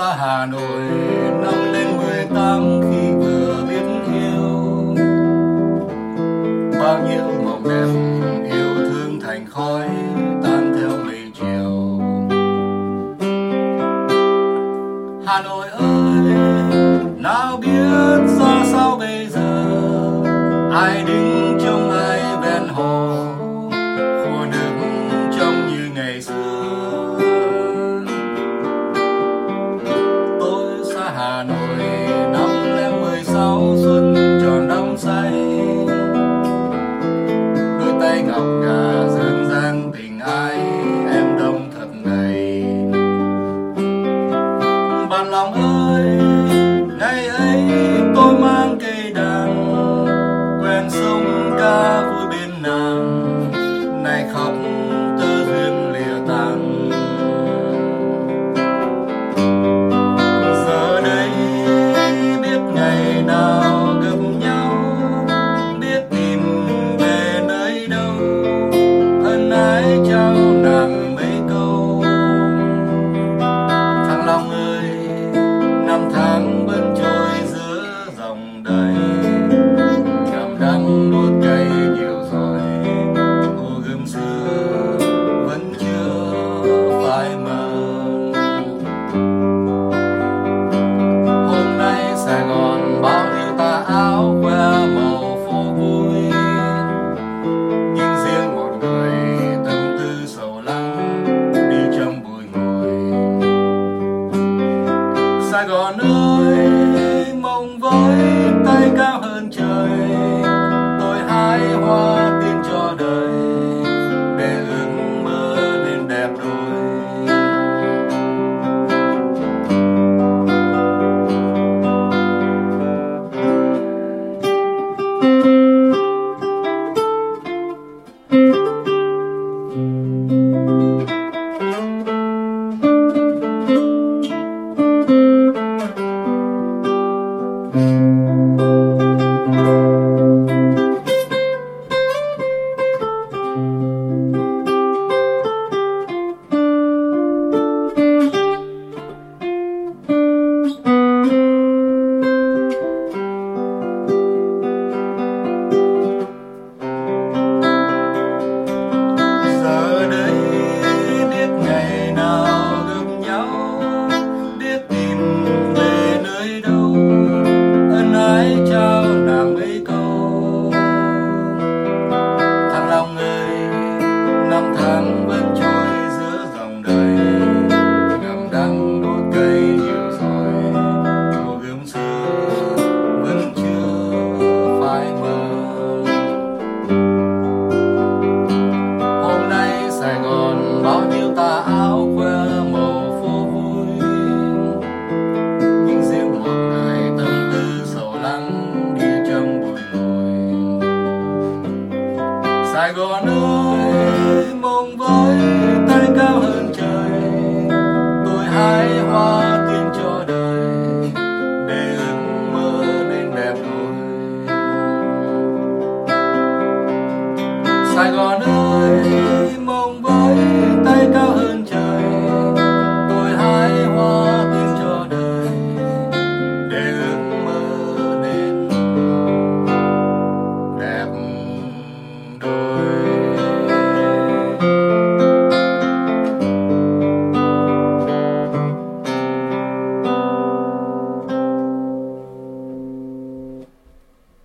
xa hà nội, năm lên mười tám khi vừa biết yêu. Bao nhiêu mộng đẹp, yêu thương thành khói tan theo mây chiều. Hà nội ơi, nào biết ra sao bây giờ? Ai đứng out, guys. đang nuốt cay nhiều rồi ô gươm xưa vẫn chưa phai mờ. Hôm nay sài gòn bao nhiêu ta áo que màu phố vui, nhưng riêng một người tâm tư sầu lắng đi trong bụi ngồi sài gòn ơi Música nơi mong với tay cao hơn trời. Tôi hái hoa